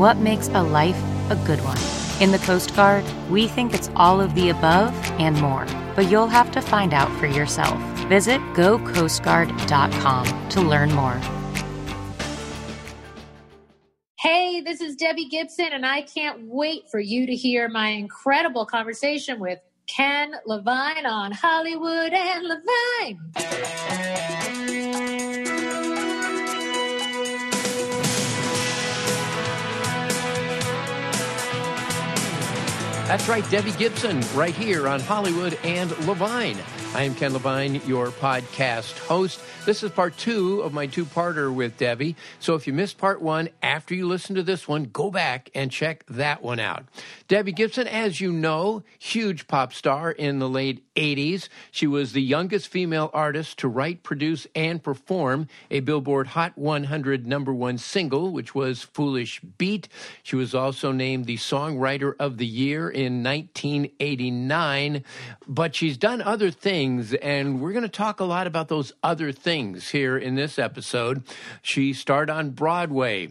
what makes a life a good one? In the Coast Guard, we think it's all of the above and more, but you'll have to find out for yourself. Visit gocoastguard.com to learn more. Hey, this is Debbie Gibson, and I can't wait for you to hear my incredible conversation with Ken Levine on Hollywood and Levine. That's right, Debbie Gibson, right here on Hollywood and Levine. I am Ken Levine, your podcast host. This is part two of my two parter with Debbie. So if you missed part one, after you listen to this one, go back and check that one out. Debbie Gibson, as you know, huge pop star in the late 80s. She was the youngest female artist to write, produce, and perform a Billboard Hot 100 number one single, which was Foolish Beat. She was also named the Songwriter of the Year in 1989. But she's done other things, and we're going to talk a lot about those other things things here in this episode. She starred on Broadway.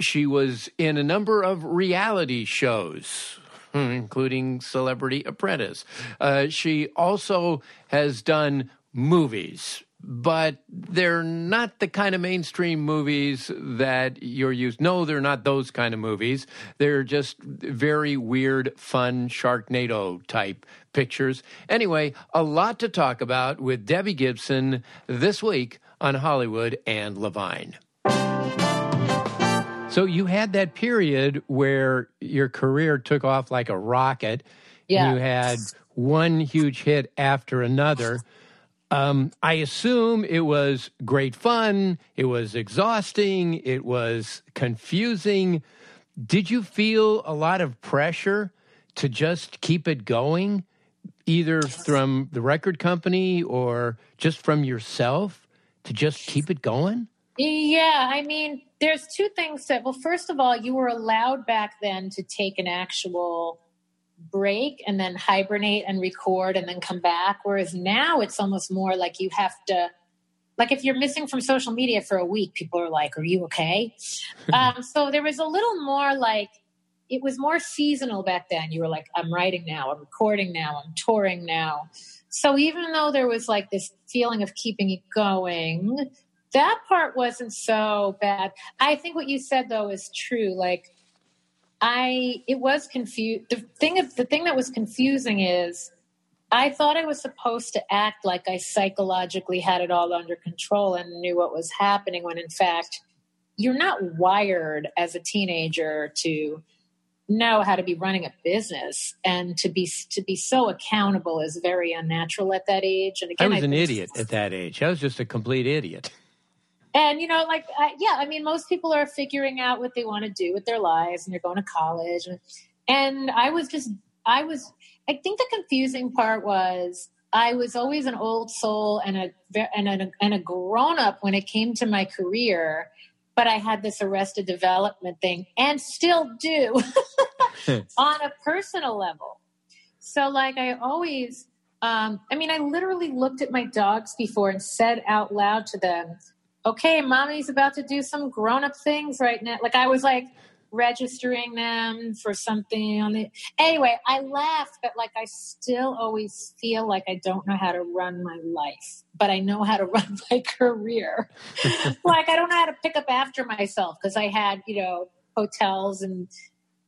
She was in a number of reality shows, including Celebrity Apprentice. Uh, she also has done movies but they're not the kind of mainstream movies that you're used. No, they're not those kind of movies. They're just very weird, fun Sharknado type pictures. Anyway, a lot to talk about with Debbie Gibson this week on Hollywood and Levine. So you had that period where your career took off like a rocket. Yeah. You had one huge hit after another. Um, I assume it was great fun. It was exhausting. It was confusing. Did you feel a lot of pressure to just keep it going, either from the record company or just from yourself to just keep it going? Yeah, I mean, there's two things that, well, first of all, you were allowed back then to take an actual break and then hibernate and record and then come back. Whereas now it's almost more like you have to, like if you're missing from social media for a week, people are like, "Are you okay?" um, so there was a little more like it was more seasonal back then. You were like, "I'm writing now, I'm recording now, I'm touring now." So even though there was like this feeling of keeping it going, that part wasn't so bad. I think what you said though is true. Like I it was confused. The thing of the thing that was confusing is I thought I was supposed to act like I psychologically had it all under control and knew what was happening when in fact you're not wired as a teenager to know how to be running a business and to be to be so accountable is very unnatural at that age and again I was I an idiot at that age. I was just a complete idiot. And you know, like I, yeah, I mean, most people are figuring out what they want to do with their lives, and they're going to college. And, and I was just, I was. I think the confusing part was I was always an old soul and a and a, and a grown up when it came to my career, but I had this arrested development thing, and still do on a personal level. So, like, I always. Um, I mean, I literally looked at my dogs before and said out loud to them, okay, mommy's about to do some grown up things right now. Like I was like registering them for something on the anyway, I laughed, but like I still always feel like I don't know how to run my life, but I know how to run my career. like I don't know how to pick up after myself because I had, you know, hotels and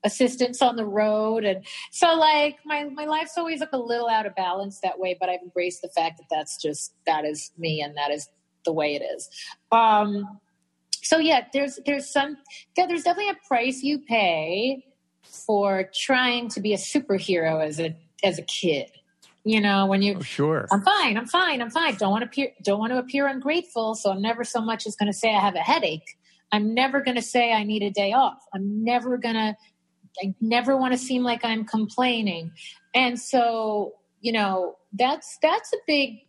assistants on the road and so like my my life's always like a little out of balance that way but i've embraced the fact that that's just that is me and that is the way it is um so yeah there's there's some yeah, there's definitely a price you pay for trying to be a superhero as a as a kid. You know when you oh, sure. I'm fine i'm fine i'm fine. Don't want to appear don't want to appear ungrateful so i'm never so much as going to say i have a headache. I'm never going to say i need a day off. I'm never going to I never want to seem like I'm complaining. And so, you know, that's that's a big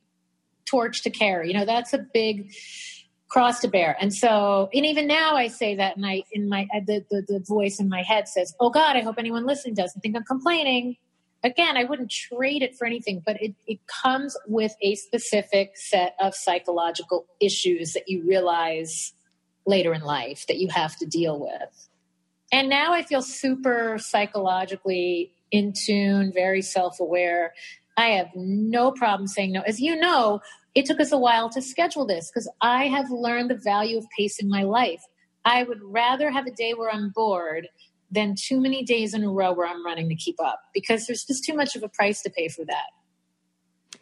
torch to carry. You know, that's a big cross to bear. And so, and even now I say that and I in my uh, the, the, the voice in my head says, "Oh god, I hope anyone listening doesn't think I'm complaining." Again, I wouldn't trade it for anything, but it, it comes with a specific set of psychological issues that you realize later in life that you have to deal with. And now I feel super psychologically in tune, very self aware. I have no problem saying no. As you know, it took us a while to schedule this because I have learned the value of pace in my life. I would rather have a day where I'm bored than too many days in a row where I'm running to keep up because there's just too much of a price to pay for that.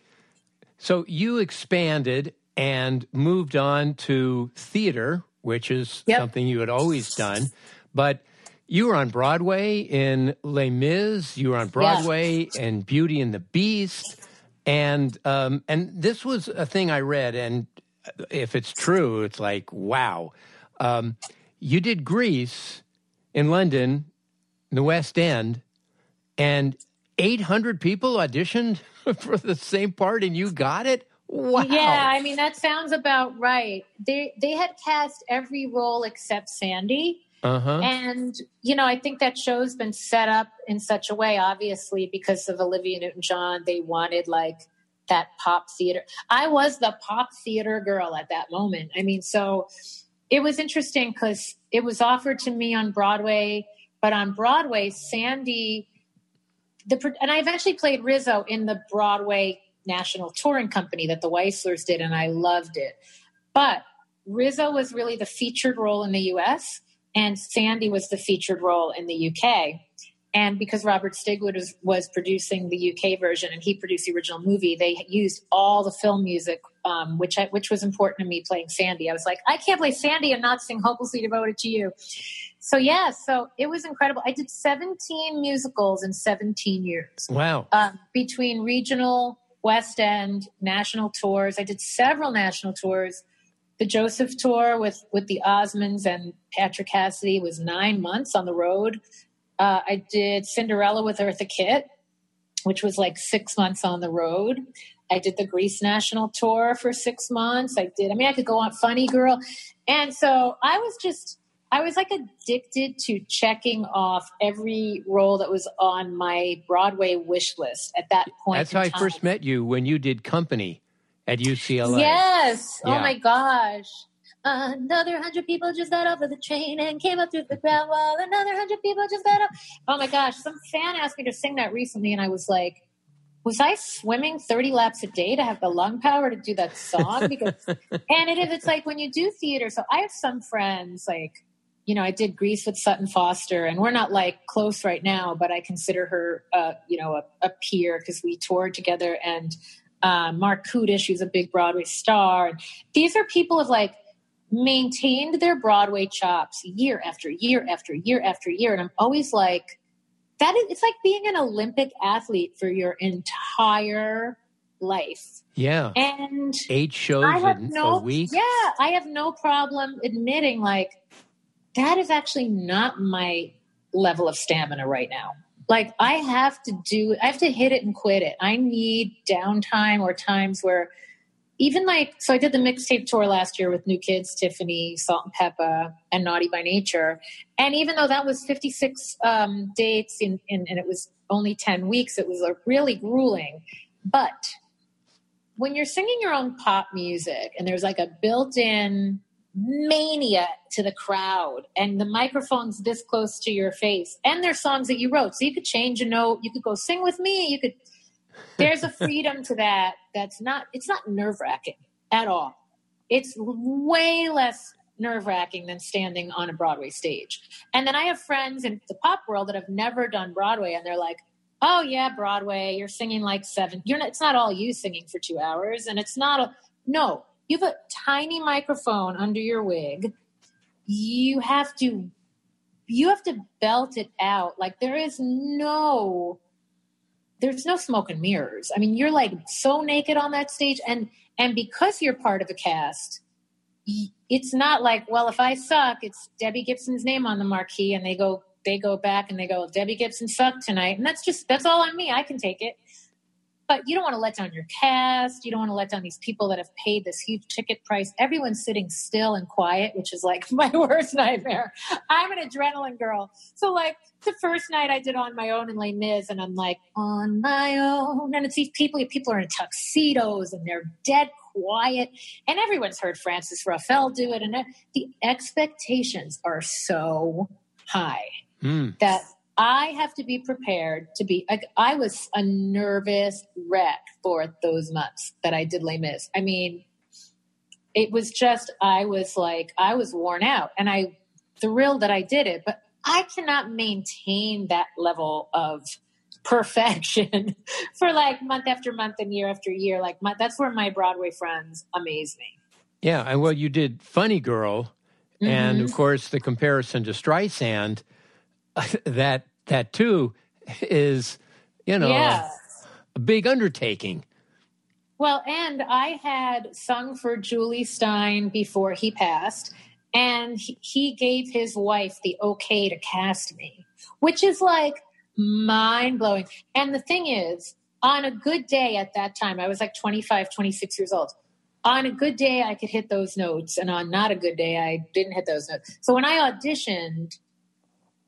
So you expanded and moved on to theater, which is yep. something you had always done. But you were on Broadway in Les Mis. You were on Broadway yeah. in Beauty and the Beast, and um, and this was a thing I read, and if it's true, it's like wow. Um, you did Grease in London, in the West End, and 800 people auditioned for the same part, and you got it. Wow. Yeah, I mean that sounds about right. They they had cast every role except Sandy uh-huh. And, you know, I think that show's been set up in such a way, obviously, because of Olivia Newton John. They wanted like that pop theater. I was the pop theater girl at that moment. I mean, so it was interesting because it was offered to me on Broadway, but on Broadway, Sandy, the and I eventually played Rizzo in the Broadway national touring company that the Weisslers did, and I loved it. But Rizzo was really the featured role in the U.S and Sandy was the featured role in the UK. And because Robert Stigwood was, was producing the UK version and he produced the original movie, they used all the film music, um, which I, which was important to me playing Sandy. I was like, I can't play Sandy and not sing "Hopelessly Devoted to You." So yeah, so it was incredible. I did 17 musicals in 17 years. Wow! Um, between regional, West End, national tours, I did several national tours the Joseph tour with with the Osmonds and Patrick Cassidy was nine months on the road. Uh, I did Cinderella with Eartha Kitt, which was like six months on the road. I did the Grease National Tour for six months. I did. I mean, I could go on Funny Girl, and so I was just. I was like addicted to checking off every role that was on my Broadway wish list at that point. That's how I first met you when you did Company at UCLA. Yes. Oh yeah. Oh my gosh. Another hundred people just got off of the train and came up through the ground wall. Another hundred people just got up. Oh my gosh. Some fan asked me to sing that recently, and I was like, was I swimming 30 laps a day to have the lung power to do that song? Because, and it is, it's like when you do theater. So I have some friends, like, you know, I did Grease with Sutton Foster, and we're not like close right now, but I consider her, uh, you know, a, a peer because we toured together. And uh, Marc Kudisch, who's a big Broadway star. These are people who've like maintained their Broadway chops year after year after year after year. And I'm always like, that is, it's like being an Olympic athlete for your entire life. Yeah. And eight shows in no, a week. Yeah. I have no problem admitting like that is actually not my level of stamina right now like I have to do, I have to hit it and quit it. I need downtime or times where even like, so I did the mixtape tour last year with New Kids, Tiffany, Salt-N-Pepa, and Naughty by Nature. And even though that was 56 um, dates in, in, and it was only 10 weeks, it was like really grueling. But when you're singing your own pop music and there's like a built in mania to the crowd and the microphone's this close to your face and there's songs that you wrote so you could change a note you could go sing with me you could there's a freedom to that that's not it's not nerve-wracking at all it's way less nerve wracking than standing on a Broadway stage. And then I have friends in the pop world that have never done Broadway, and they're like, "Oh yeah, Broadway, you're singing like seven. You're not, it's not all you singing for two hours, and it's not a no. You have a tiny microphone under your wig. You have to you have to belt it out. Like there is no there's no smoke and mirrors. I mean, you're like so naked on that stage and and because you're part of a cast, it's not like, well, if I suck, it's Debbie Gibson's name on the marquee and they go they go back and they go, Debbie Gibson sucked tonight. And that's just that's all on me. I can take it but you don't want to let down your cast. You don't want to let down these people that have paid this huge ticket price. Everyone's sitting still and quiet, which is like my worst nightmare. I'm an adrenaline girl. So like the first night I did on my own in Les Mis and I'm like on my own. And it's these people, people are in tuxedos and they're dead quiet. And everyone's heard Frances Ruffelle do it. And the expectations are so high mm. that I have to be prepared to be. Like, I was a nervous wreck for those months that I did Les Mis. I mean, it was just I was like I was worn out, and I thrilled that I did it, but I cannot maintain that level of perfection for like month after month and year after year. Like my, that's where my Broadway friends amaze me. Yeah, and well, you did Funny Girl, mm-hmm. and of course the comparison to Streisand that that too is you know yeah. a big undertaking. Well, and I had sung for Jule Styne before he passed, and he gave his wife the okay to cast me, which is like mind blowing. And the thing is, on a good day at that time, I was like 25, 26 years old. On a good day, I could hit those notes, and on not a good day, I didn't hit those notes. So when I auditioned,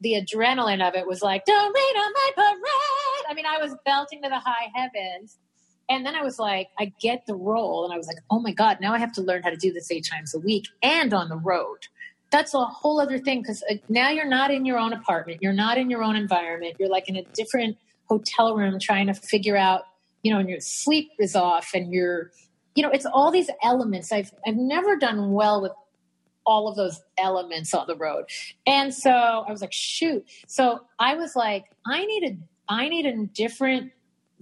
the adrenaline of it was like, don't rain on my parade. I mean, I was belting to the high heavens. And then I was like, I get the role. And I was like, oh my God, now I have to learn how to do this eight times a week and on the road. That's a whole other thing because uh, now you're not in your own apartment. You're not in your own environment. You're like in a different hotel room trying to figure out, you know, and your sleep is off and you're, you know, it's all these elements. I've, I've never done well with all of those elements on the road. And so I was like, shoot. So I was like, I need a I need a different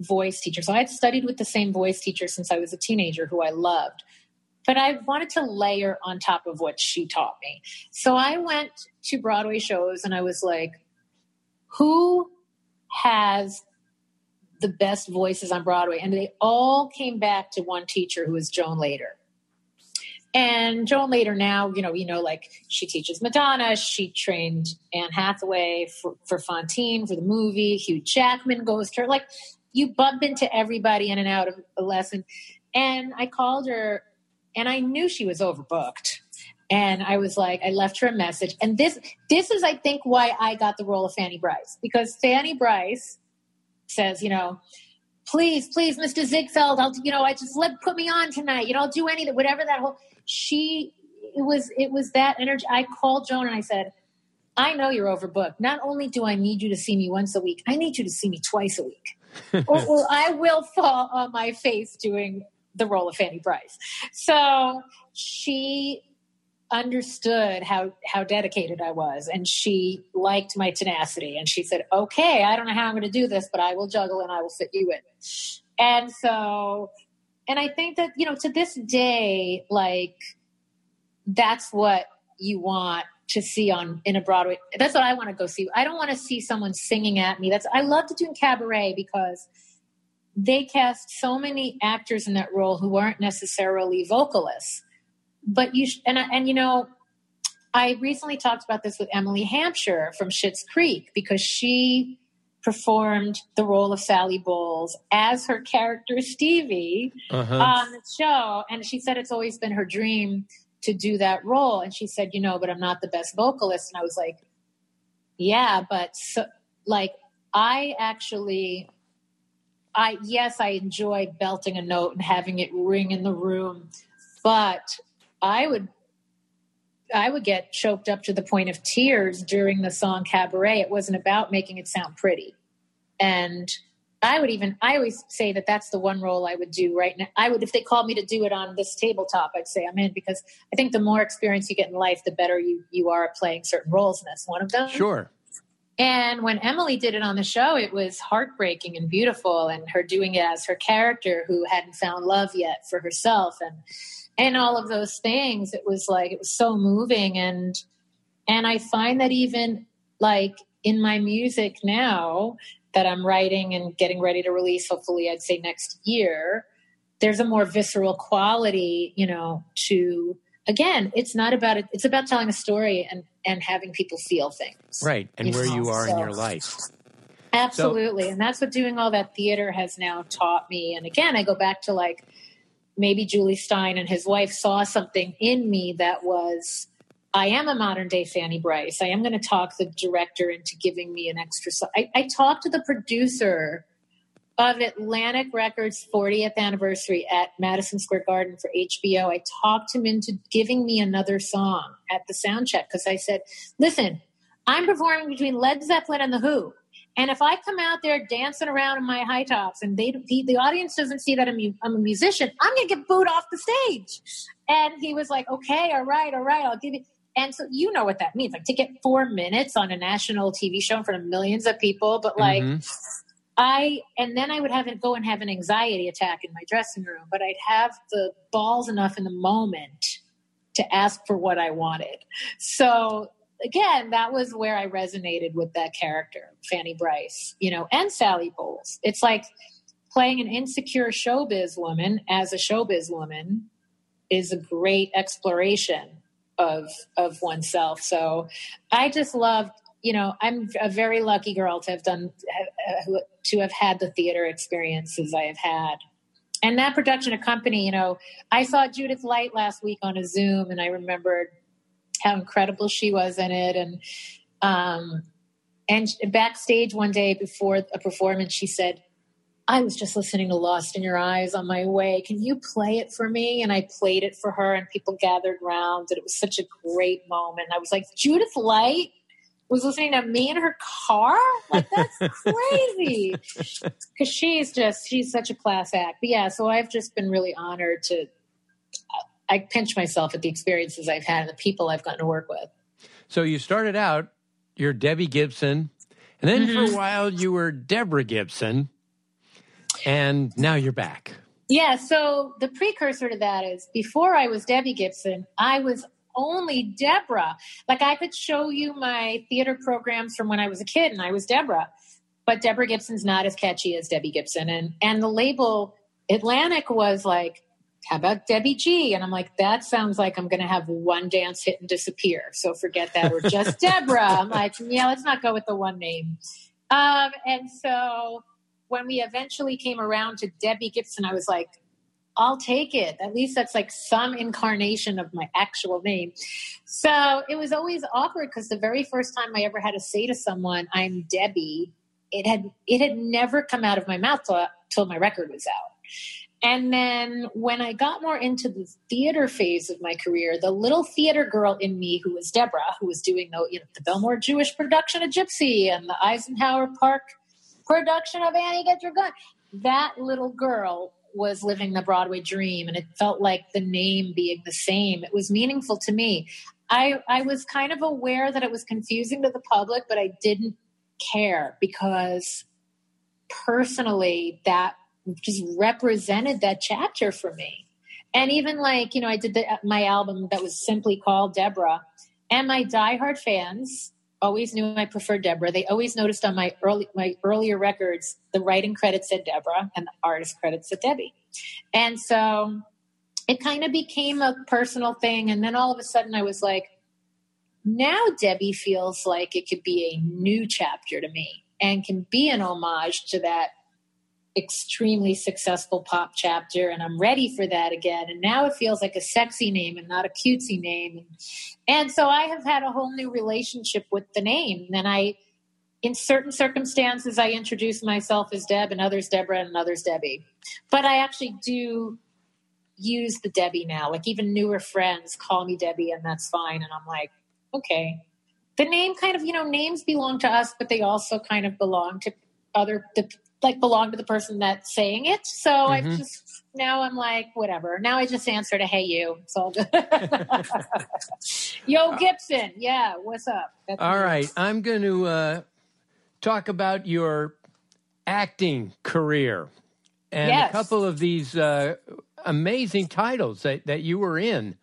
voice teacher. So I had studied with the same voice teacher since I was a teenager who I loved. But I wanted to layer on top of what she taught me. So I went to Broadway shows and I was like, who has the best voices on Broadway? And they all came back to one teacher who was Joan Lader. And Joan Lader now, you know, you know, like she teaches Madonna. She trained Anne Hathaway for, for Fantine for the movie. Hugh Jackman goes to her. Like you bump into everybody in and out of a lesson. And I called her and I knew she was overbooked. And I was like, I left her a message. And this this is, I think, why I got the role of Fanny Brice. Because Fanny Brice says, you know, please, please, Mr. Ziegfeld, I'll, you know, I just let put me on tonight. You know, I'll do anything, whatever that whole she it was it was that energy. I called Joan and I said, I know you're overbooked. Not only do I need you to see me once a week, I need you to see me twice a week. or, or I will fall on my face doing the role of Fanny Brice. So she understood how how dedicated I was and she liked my tenacity and she said, "Okay, I don't know how I'm going to do this, but I will juggle and I will fit you in." And so and I think that, you know, to this day, like that's what you want to see on in a Broadway. That's what I want to go see. I don't want to see someone singing at me. That's I love to do in cabaret because they cast so many actors in that role who aren't necessarily vocalists. But you sh- and and you know, I recently talked about this with Emily Hampshire from Schitt's Creek because she performed the role of Sally Bowles as her character Stevie uh-huh. on the show. And she said it's always been her dream to do that role. And she said, you know, but I'm not the best vocalist. And I was like, yeah, but so, like, I actually, I, yes, I enjoy belting a note and having it ring in the room, but I would I would get choked up to the point of tears during the song Cabaret. It wasn't about making it sound pretty. And I would even, I always say that that's the one role I would do right now. I would, if they called me to do it on this tabletop, I'd say I'm in because I think the more experience you get in life, the better you, you are at playing certain roles. And that's one of them. Sure. And when Emily did it on the show, it was heartbreaking and beautiful. And her doing it as her character who hadn't found love yet for herself and, and all of those things, it was like, it was so moving. And, and I find that even like in my music now, that I'm writing and getting ready to release, hopefully, I'd say next year, there's a more visceral quality, you know, to again, it's not about it, it's about telling a story and and having people feel things. Right. And you where know? you are so, in your life. Absolutely. So, and that's what doing all that theater has now taught me. And again, I go back to like maybe Jule Styne and his wife saw something in me that was I am a modern day Fanny Brice. I am going to talk the director into giving me an extra. I, I talked to the producer of Atlantic Records 40th anniversary at Madison Square Garden for HBO. I talked him into giving me another song at the sound check because I said, listen, I'm performing between Led Zeppelin and The Who. And if I come out there dancing around in my high tops and they, the, the audience doesn't see that I'm, I'm a musician, I'm going to get booed off the stage. And he was like, okay, all right, all right, I'll give you. And so you know what that means. Like to get four minutes on a national TV show in front of millions of people, but like mm-hmm. I and then I would have it go and have an anxiety attack in my dressing room, but I'd have the balls enough in the moment to ask for what I wanted. So again, that was where I resonated with that character, Fanny Brice, you know, and Sally Bowles. It's like playing an insecure showbiz woman as a showbiz woman is a great exploration of of oneself. So I just loved, you know, I'm a very lucky girl to have done to have had the theater experiences I have had. And that production company, you know, I saw Judith Light last week on a Zoom and I remembered how incredible she was in it and um and backstage one day before a performance she said I was just listening to Lost in Your Eyes on my way. Can you play it for me? And I played it for her, and people gathered around, and it was such a great moment. I was like, Judith Light was listening to me in her car? Like, that's crazy. Because she's just, she's such a class act. But yeah, so I've just been really honored to, I pinch myself at the experiences I've had and the people I've gotten to work with. So you started out, you're Debbie Gibson, and then mm-hmm. for a mm-hmm. while you were Deborah Gibson. And now you're back. Yeah. So the precursor to that is before I was Debbie Gibson, I was only Deborah. Like I could show you my theater programs from when I was a kid and I was Deborah. But Deborah Gibson's not as catchy as Debbie Gibson. And and the label Atlantic was like, how about Debbie G? And I'm like, that sounds like I'm going to have one dance hit and disappear. So forget that. Or just Deborah. I'm like, yeah, let's not go with the one name. Um, and so when we eventually came around to Debbie Gibson, I was like, I'll take it. At least that's like some incarnation of my actual name. So it was always awkward because the very first time I ever had to say to someone, I'm Debbie, it had it had never come out of my mouth till, till my record was out. And then when I got more into the theater phase of my career, the little theater girl in me who was Deborah, who was doing the, you know, the Bellmore Jewish production of Gypsy and the Eisenhower Park production of Annie Get Your Gun. That little girl was living the Broadway dream, and it felt like the name being the same. It was meaningful to me. I, I was kind of aware that it was confusing to the public, but I didn't care because personally, that just represented that chapter for me. And even like, you know, I did the, my album that was simply called Deborah, and my diehard fans always knew I preferred Deborah. They always noticed on my early my earlier records the writing credit said Deborah and the artist credit said Debbie. And so it kind of became a personal thing. And then all of a sudden I was like, now Debbie feels like it could be a new chapter to me and can be an homage to that extremely successful pop chapter and I'm ready for that again. And now it feels like a sexy name and not a cutesy name. And so I have had a whole new relationship with the name. And I, in certain circumstances, I introduce myself as Deb and others Deborah and others Debbie. But I actually do use the Debbie now. Like even newer friends call me Debbie and that's fine. And I'm like, okay. The name kind of, you know, names belong to us, but they also kind of belong to other the like belong to the person that's saying it. So mm-hmm. I just now I'm like whatever. Now I just answer to "Hey you." It's all good. Yo Gibson, yeah, what's up? That's all right, I'm going to uh, talk about your acting career and yes. a couple of these uh, amazing titles that, that you were in.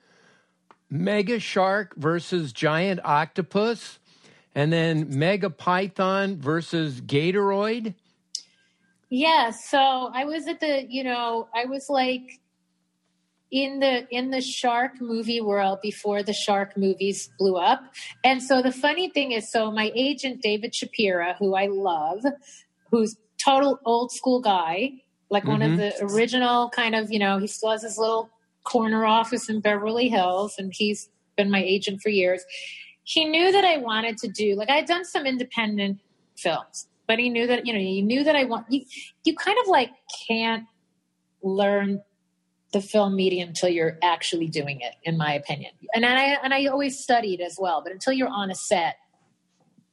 Mega Shark versus Giant Octopus, and then Mega Python versus Gatoroid. Yeah, so I was at the, you know, I was like in the in the shark movie world before the shark movies blew up. And so the funny thing is so my agent David Shapira, who I love, who's total old school guy, like mm-hmm. one of mm-hmm. the original kind of, you know, he still has his little corner office in Beverly Hills and he's been my agent for years. He knew that I wanted to do like I had done some independent films but he knew that you know he knew that I want you. You kind of like can't learn the film medium until you're actually doing it, in my opinion. And I and I always studied as well, but until you're on a set,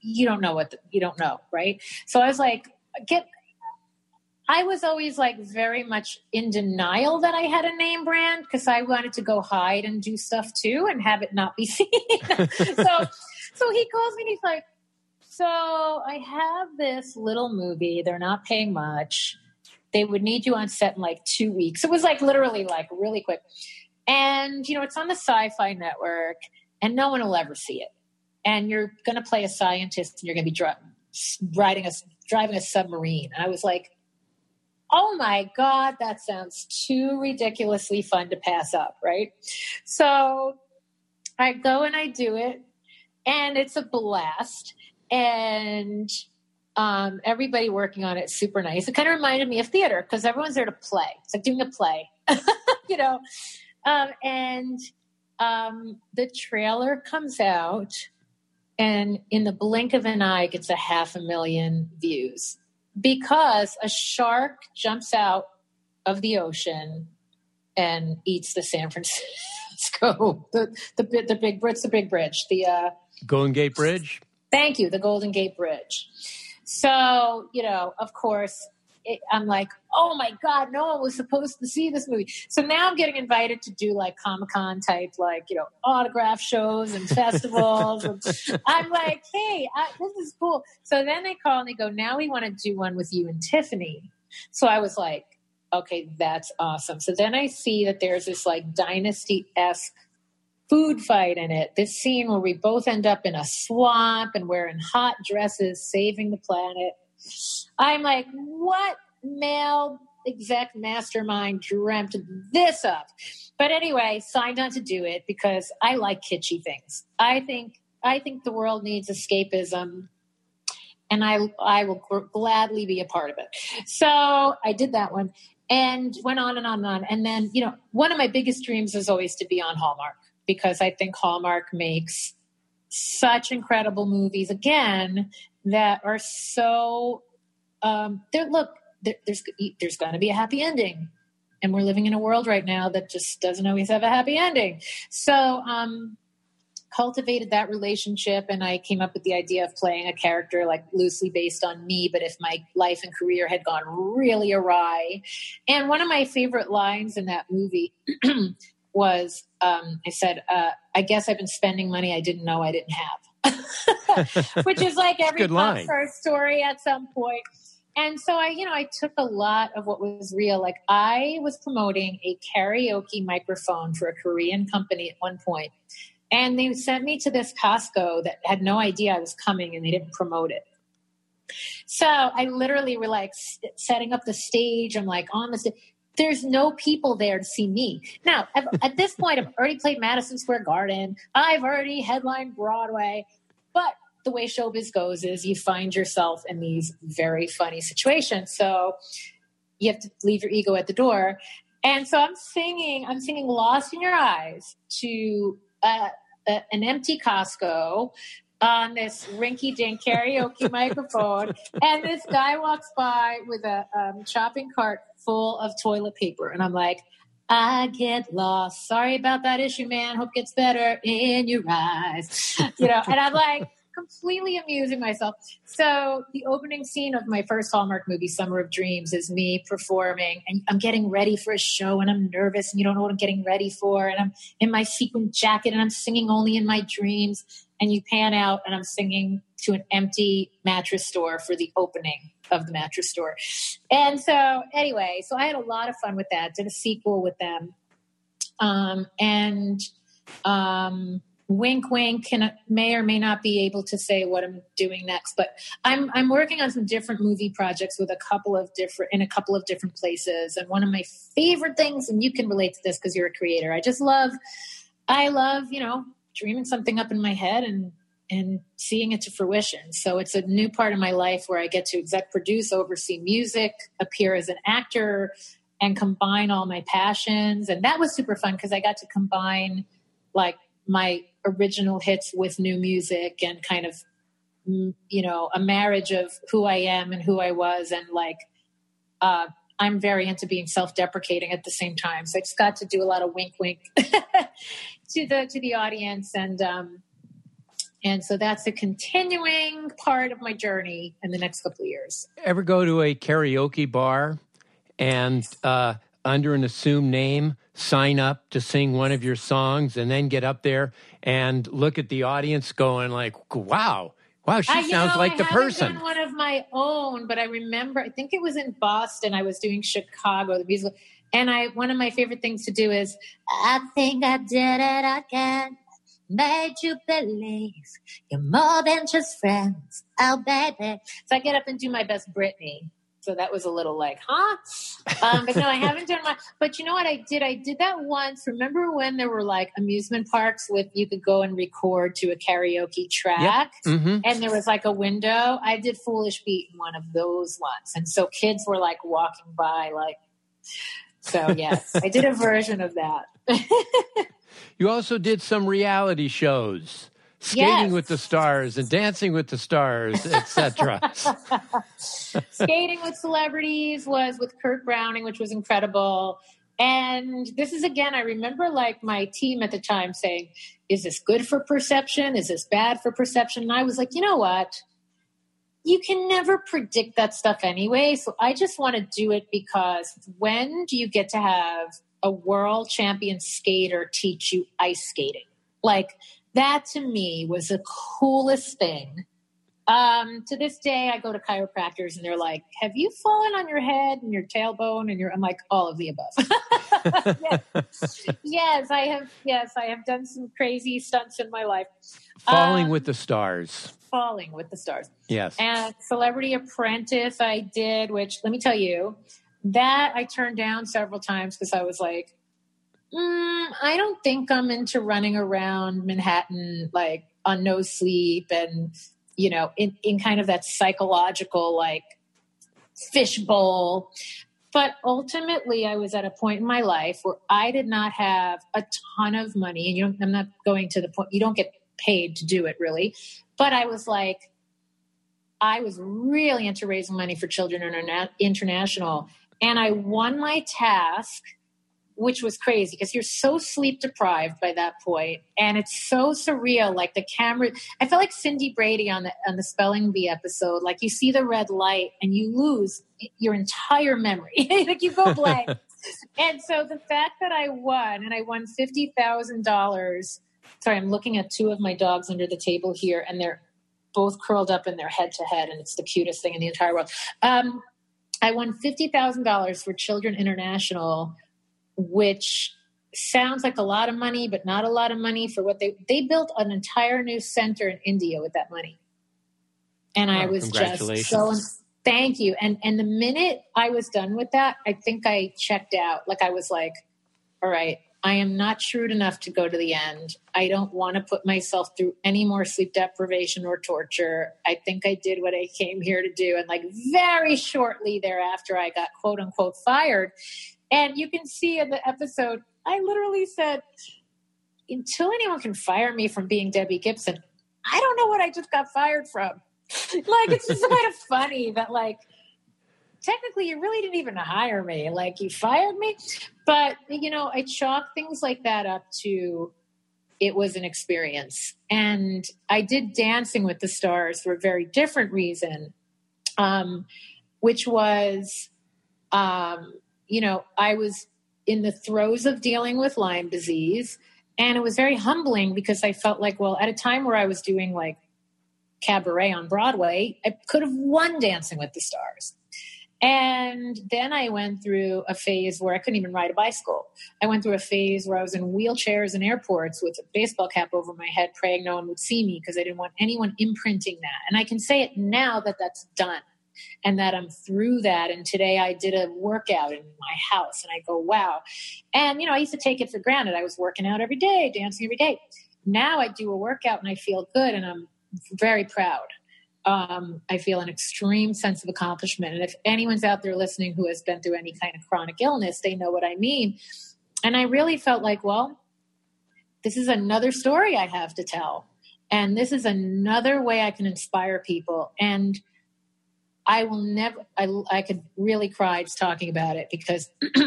you don't know what the, you don't know, right? So I was like, get. I was always like very much in denial that I had a name brand because I wanted to go hide and do stuff too and have it not be seen. so, so he calls me and he's like, so I have this little movie. They're not paying much. They would need you on set in like two weeks. It was like literally like really quick. And, you know, it's on the sci fi network and no one will ever see it. And you're going to play a scientist and you're going to be dri- riding a, driving a submarine. And I was like, oh my God, that sounds too ridiculously fun to pass up, right? So I go and I do it, and it's a blast and um, everybody working on it super nice. It kind of reminded me of theater because everyone's there to play. It's like doing a play, you know. Um, and um, the trailer comes out, and in the blink of an eye, gets a half a million views because a shark jumps out of the ocean and eats the San Francisco the the the big it's the big bridge the uh, Golden Gate Bridge. Thank you, the Golden Gate Bridge. So, you know, of course, it, I'm like, oh my God, no one was supposed to see this movie. So now I'm getting invited to do like Comic Con type, like, you know, autograph shows and festivals. and I'm like, hey, I, this is cool. So then they call and they go, now we want to do one with you and Tiffany. So I was like, okay, that's awesome. So then I see that there's this like dynasty esque food fight in it. This scene where we both end up in a swamp and we're in hot dresses saving the planet. I'm like, what male exec mastermind dreamt this up? But anyway, signed on to do it because I like kitschy things. I think I think the world needs escapism and I I will gladly be a part of it. So I did that one and went on and on and on. And then, you know, one of my biggest dreams is always to be on Hallmark because I think Hallmark makes such incredible movies again that are so um look there, there's there's going to be a happy ending and we're living in a world right now that just doesn't always have a happy ending so um cultivated that relationship and I came up with the idea of playing a character like loosely based on me, but if my life and career had gone really awry. And one of my favorite lines in that movie was um, I said, uh, I guess I've been spending money I didn't know I didn't have, which is like every pop first story at some point. And so I, you know, I took a lot of what was real. Like I was promoting a karaoke microphone for a Korean company at one point, and they sent me to this Costco that had no idea I was coming, and they didn't promote it. So I literally were like setting up the stage. I'm like on the stage there's no people there to see me. Now, at this point, I've already played Madison Square Garden. I've already headlined Broadway. But the way showbiz goes is you find yourself in these very funny situations. So you have to leave your ego at the door. And so I'm singing, I'm singing Lost in Your Eyes to uh, an empty Costco on this rinky dink karaoke microphone. And this guy walks by with a um, shopping cart full of toilet paper. And I'm like, I get lost. Sorry about that issue, man. Hope gets better in your eyes. You know, and I'm like, completely amusing myself. So the opening scene of my first Hallmark movie, Summer of Dreams, is me performing, and I'm getting ready for a show, and I'm nervous, and you don't know what I'm getting ready for, and I'm in my sequin jacket, and I'm singing only in my dreams, and you pan out, and I'm singing to an empty mattress store for the opening of the mattress store. And so, anyway, so I had a lot of fun with that. Did a sequel with them, um, and um, wink, wink, can may or may not be able to say what I'm doing next. But I'm I'm working on some different movie projects with a couple of different in a couple of different places. And one of my favorite things, and you can relate to this because you're a creator. I just love, I love you know dreaming something up in my head and and seeing it to fruition. So it's a new part of my life where I get to exec produce, oversee music, appear as an actor, and combine all my passions. And that was super fun because I got to combine like my original hits with new music and kind of mm, you know a marriage of who I am and who I was and like uh, I'm very into being self-deprecating at the same time. So I just got to do a lot of wink wink to the to the audience and um and so that's a continuing part of my journey in the next couple of years. Ever go to a karaoke bar and uh, under an assumed name sign up to sing one of your songs and then get up there and look at the audience going like, wow, wow, she I, sounds know, like I the person. One of my own, but I remember, I think it was in Boston. I was doing Chicago, the musical. And I, one of my favorite things to do is, I think I did it again. Made you believe you're more than just friends. Oh, baby. So I get up and do my best Britney. So that was a little like, huh? Um, but no, I haven't done one. But you know what I did? I did that once. Remember when there were like amusement parks with you could go and record to a karaoke track, hmm and there was like a window. I did Foolish Beat in one of those ones, and so kids were like walking by, like. So yes, I did a version of that. You also did some reality shows, skating Yes. with the stars and dancing with the stars, etc. Skating with celebrities was with Kurt Browning, which was incredible. And this is again, I remember like my team at the time saying, Is this good for perception? Is this bad for perception? And I was like, You know what? You can never predict that stuff anyway. So I just want to do it because when do you get to have a world champion skater teach you ice skating? Like, that to me was the coolest thing um, to this day, I go to chiropractors and they're like, "Have you fallen on your head and your tailbone?" And you're, I'm like, "All of the above." yes. yes, I have. Yes, I have done some crazy stunts in my life. Falling Um, with the stars. Falling with the stars. Yes. And Celebrity Apprentice, I did, which let me tell you, that I turned down several times because I was like, mm, I don't think I'm into running around Manhattan like on no sleep and, you know, in, in kind of that psychological like fishbowl. But ultimately, I was at a point in my life where I did not have a ton of money, and you don't, I'm not going to the point you don't get paid to do it really. But I was like, I was really into raising money for Children Interna- International, and I won my task, which was crazy because you're so sleep deprived by that point, and it's so surreal. Like the camera, I felt like Cindy Brady on the on the Spelling Bee episode. Like you see the red light and you lose your entire memory, like you go blank. and so the fact that I won, and I won fifty thousand dollars. Sorry, I'm looking at two of my dogs under the table here, and they're both curled up in their head to head, and it's the cutest thing in the entire world. Um, I won fifty thousand dollars for Children International, which sounds like a lot of money, but not a lot of money for what they they built an entire new center in India with that money. And I Oh, was just so thank you. And and the minute I was done with that, I think I checked out. Like I was like, all right, I am not shrewd enough to go to the end. I don't want to put myself through any more sleep deprivation or torture. I think I did what I came here to do. And like very shortly thereafter, I got quote unquote fired. And you can see in the episode, I literally said, until anyone can fire me from being Debbie Gibson, I don't know what I just got fired from. like, it's just kind of funny that, like, technically you really didn't even hire me. Like, you fired me. But, you know, I chalk things like that up to it was an experience. And I did Dancing with the Stars for a very different reason, um, which was, um, you know, I was in the throes of dealing with Lyme disease. And it was very humbling because I felt like, well, at a time where I was doing like cabaret on Broadway, I could have won Dancing with the Stars. And then I went through a phase where I couldn't even ride a bicycle. I went through a phase where I was in wheelchairs in airports with a baseball cap over my head, praying no one would see me because I didn't want anyone imprinting that. And I can say it now that that's done and that I'm through that. And today I did a workout in my house and I go, wow. And, you know, I used to take it for granted. I was working out every day, dancing every day. Now I do a workout and I feel good and I'm very proud um, I feel an extreme sense of accomplishment. And if anyone's out there listening who has been through any kind of chronic illness, they know what I mean. And I really felt like, well, this is another story I have to tell. And this is another way I can inspire people. And I will never, I, I could really cry just talking about it because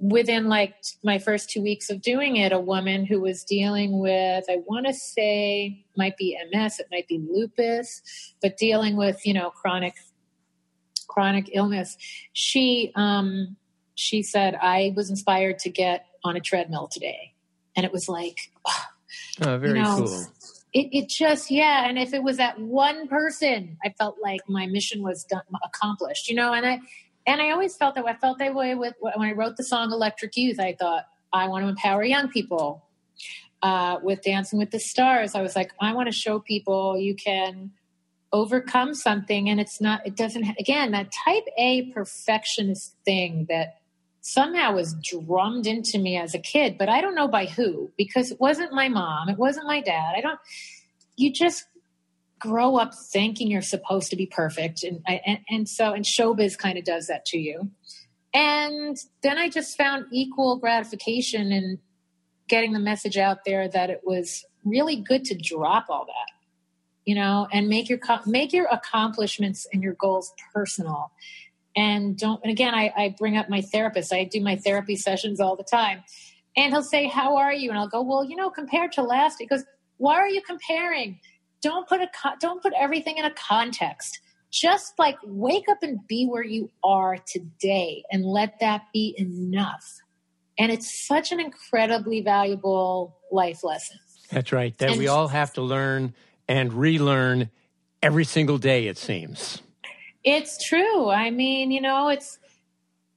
within like my first two weeks of doing it, a woman who was dealing with, I want to say, might be MS, it might be lupus, but dealing with, you know, chronic, chronic illness. She, um, she said, I was inspired to get on a treadmill today. And it was like, oh, oh very you know, cool. It, it just, yeah. And if it was that one person, I felt like my mission was done, accomplished, you know, and I, and I always felt that I felt that way with when I wrote the song Electric Youth. I thought I want to empower young people. Uh, with Dancing with the Stars, I was like, I want to show people you can overcome something, and it's not. It doesn't. Again, that Type A perfectionist thing that somehow was drummed into me as a kid, but I don't know by who because it wasn't my mom, it wasn't my dad. I don't. You just grow up thinking you're supposed to be perfect and and, and so and showbiz kind of does that to you. And then i just found equal gratification in getting the message out there that it was really good to drop all that you know and make your make your accomplishments and your goals personal. And don't and again I, I bring up my therapist. I do my therapy sessions all the time. And he'll say how are you? And i'll go well you know compared to last he goes why are you comparing don't put a don't put everything in a context. Just like wake up and be where you are today and let that be enough. And it's such an incredibly valuable life lesson. That's right. That and we all have to learn and relearn every single day it seems. It's true. I mean you know it's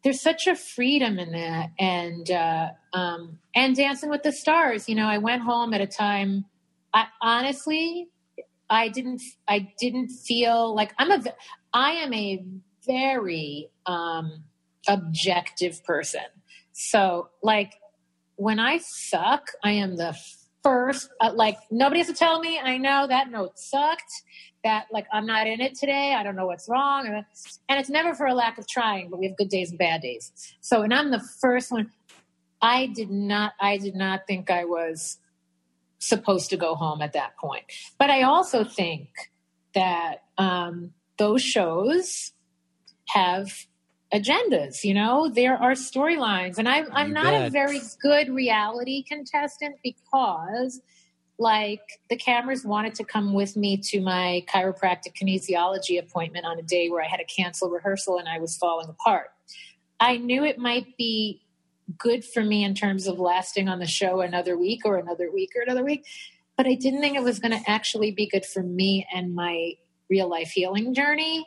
there's such a freedom in that. And uh, um, and dancing with the stars you know i went home at a time I, honestly I didn't I didn't feel like I'm a I am a very um, objective person. So like when I suck, I am the first. Uh, like nobody has to tell me. I know that note sucked. That like I'm not in it today. I don't know what's wrong, and it's never for a lack of trying. But we have good days and bad days. So and I'm the first one. I did not. I did not think I was supposed to go home at that point. But I also think that um, those shows have agendas. You know, there are storylines, and I'm I'm not bet. a very good reality contestant because. Like the cameras wanted to come with me to my chiropractic kinesiology appointment on a day where I had to cancel rehearsal and I was falling apart. I knew it might be good for me in terms of lasting on the show another week or another week or another week. But I didn't think it was going to actually be good for me and my real life healing journey.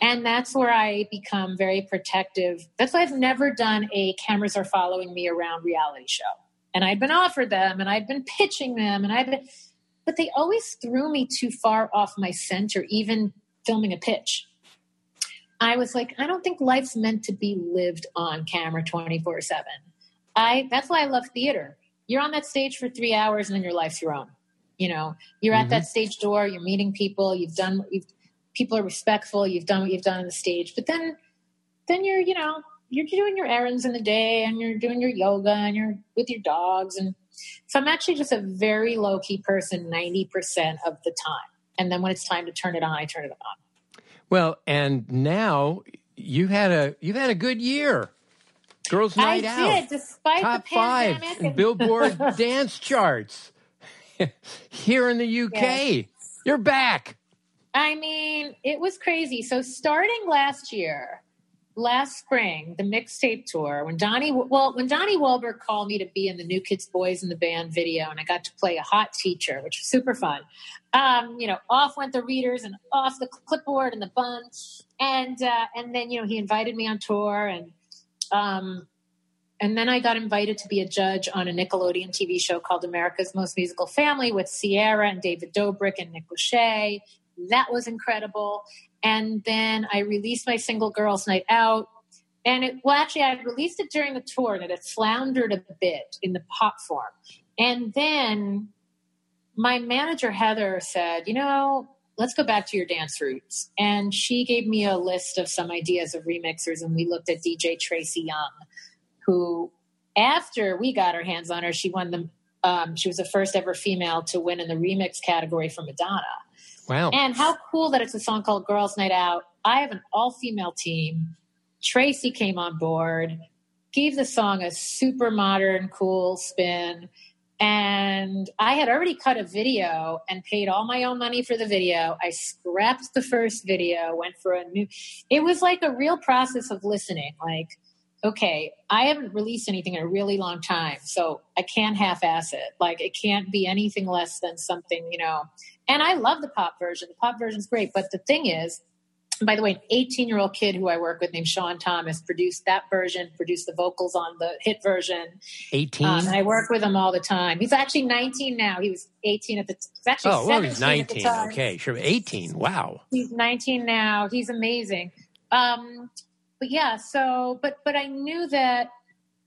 And that's where I become very protective. That's why I've never done a cameras are following me around reality show. And I'd been offered them and I'd been pitching them and I'd been, but they always threw me too far off my center, even filming a pitch. I was like, I don't think life's meant to be lived on camera 24 7. I that's why I love theater. You're on that stage for three hours and then your life's your own. You know, you're mm-hmm. at that stage door, you're meeting people, you've done you've people are respectful, you've done what you've done on the stage, but then then you're, you know, you're doing your errands in the day and you're doing your yoga and you're with your dogs and so I'm actually just a very low key person 90% of the time. And then when it's time to turn it on, I turn it on. Well, and now you had a you've had a good year. Girls' Night I Out. did, despite top the five and Billboard dance charts. here in the UK. Yes. You're back. I mean, it was crazy. So starting last year, last spring, the mixtape tour, when Donnie well, when Donnie Wahlberg called me to be in the New Kids Boys in the Band video, and I got to play a hot teacher, which was super fun. Um, you know, off went the readers and off the clipboard and the bun, and uh, and then you know he invited me on tour, and um, and then I got invited to be a judge on a Nickelodeon TV show called America's Most Musical Family with Ciara and David Dobrik and Nick Lachey. That was incredible. And then I released my single Girls Night Out. And it, well, actually, I released it during the tour and it had floundered a bit in the pop form. And then my manager, Heather, said, you know, let's go back to your dance roots. And she gave me a list of some ideas of remixers, and we looked at DJ Tracy Young, who, after we got our hands on her, she won the. Um, she was the first ever female to win in the remix category for Madonna. Wow. And how cool that it's a song called Girls Night Out. I have an all female team. Tracy came on board, gave the song a super modern, cool spin. And I had already cut a video and paid all my own money for the video. I scrapped the first video, went for a new. It was like a real process of listening. Like, okay, I haven't released anything in a really long time, so I can't half ass it. Like, it can't be anything less than something, you know. And I love the pop version. The pop version's great. But the thing is, by the way, an 18 year old kid who I work with named Sean Thomas produced that version, produced the vocals on the hit version. 18? Um, I work with him all the time. He's actually 19 now. He was 18 at the time. Actually oh, well, he's 19. Okay, sure. 18. Wow. He's 19 now. He's amazing. Um, but yeah, so, but, but I knew that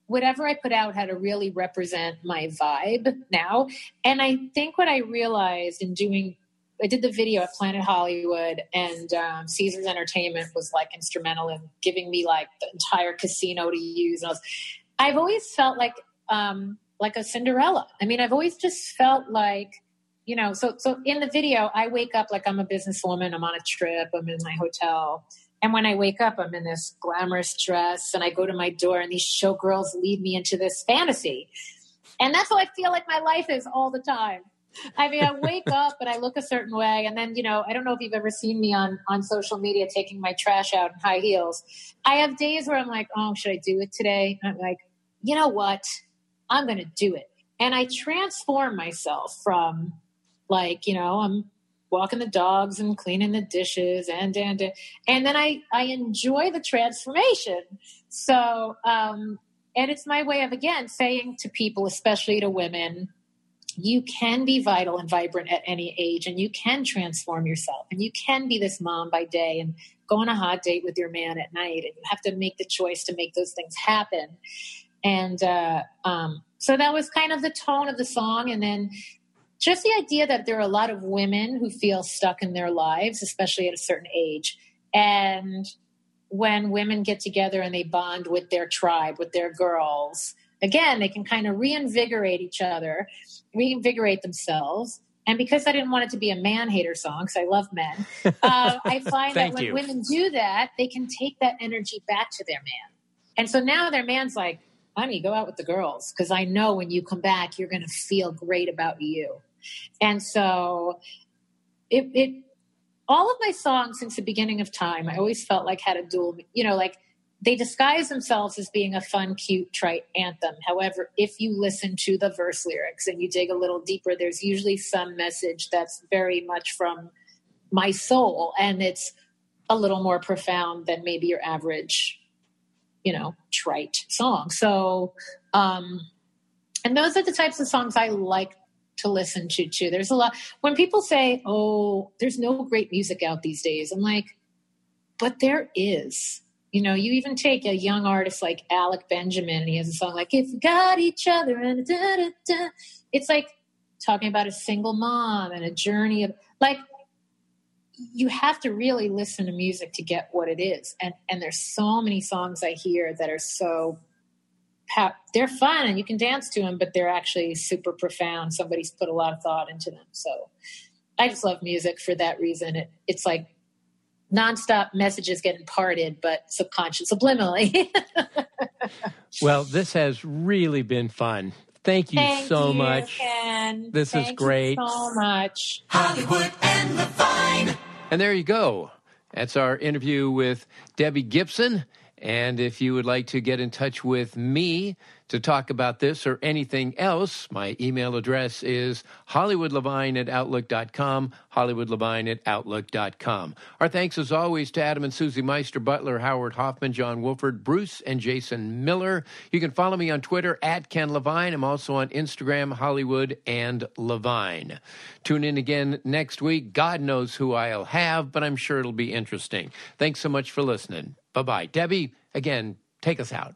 whatever I put out had to really represent my vibe now. And I think what I realized in doing, I did the video at Planet Hollywood, and um, Caesars Entertainment was like instrumental in giving me like the entire casino to use. And I was, I've always felt like um, like a Cinderella. I mean, I've always just felt like you know. So so in the video, I wake up like I'm a businesswoman. I'm on a trip. I'm in my hotel and when I wake up, I'm in this glamorous dress and I go to my door and these showgirls lead me into this fantasy. And that's how I feel like my life is all the time. I mean, I wake up and I look a certain way, and then you know, I don't know if you've ever seen me on on social media taking my trash out in high heels. I have days where I'm like, oh, should I do it today? And I'm like, you know what? I'm going to do it, and I transform myself from like, you know, I'm walking the dogs and cleaning the dishes and and and then I I enjoy the transformation. So um, and it's my way of again saying to people, especially to women, you can be vital and vibrant at any age, and you can transform yourself, and you can be this mom by day and go on a hot date with your man at night, and you have to make the choice to make those things happen. And uh, um, so that was kind of the tone of the song, and then just the idea that there are a lot of women who feel stuck in their lives, especially at a certain age. And when women get together and they bond with their tribe, with their girls, again, they can kind of reinvigorate each other, reinvigorate themselves. And because I didn't want it to be a man hater song, because I love men, uh, I find that when you. women do that, they can take that energy back to their man. And so now their man's like, honey, go out with the girls, because I know when you come back, you're going to feel great about you. And so it, it, all of my songs since the beginning of time, I always felt like had a dual, you know, like they disguise themselves as being a fun, cute, trite anthem. However, if you listen to the verse lyrics and you dig a little deeper, there's usually some message that's very much from my soul and it's a little more profound than maybe your average, you know, trite song. So, um, and those are the types of songs I like to listen to too. There's a lot when people say, "Oh, there's no great music out these days." I'm like, "But there is." You know, you even take a young artist like Alec Benjamin, and he has a song like "If We Got Each Other," and da, da, da. it's like talking about a single mom and a journey of like you have to really listen to music to get what it is and and there's so many songs i hear that are so they're fun and you can dance to them, but they're actually super profound. Somebody's put a lot of thought into them. So I just love music for that reason. It, it's like nonstop messages get imparted, but subconscious, subliminally. well, this has really been fun. Thank you Thank so you, much. Ken. This is Thank you great. so much. Hollywood and Levine. And there you go. That's our interview with Debbie Gibson. And if you would like to get in touch with me to talk about this or anything else, my email address is hollywoodlevine at outlook.com, hollywoodlevine at outlook.com. Our thanks as always to Adam and Susie Meister, Butler, Howard Hoffman, John Wolford, Bruce, and Jason Miller. You can follow me on Twitter at Ken Levine. I'm also on Instagram, Hollywood and Levine. Tune in again next week. God knows who I'll have, but I'm sure it'll be interesting. Thanks so much for listening. Bye bye. Debbie, again, take us out.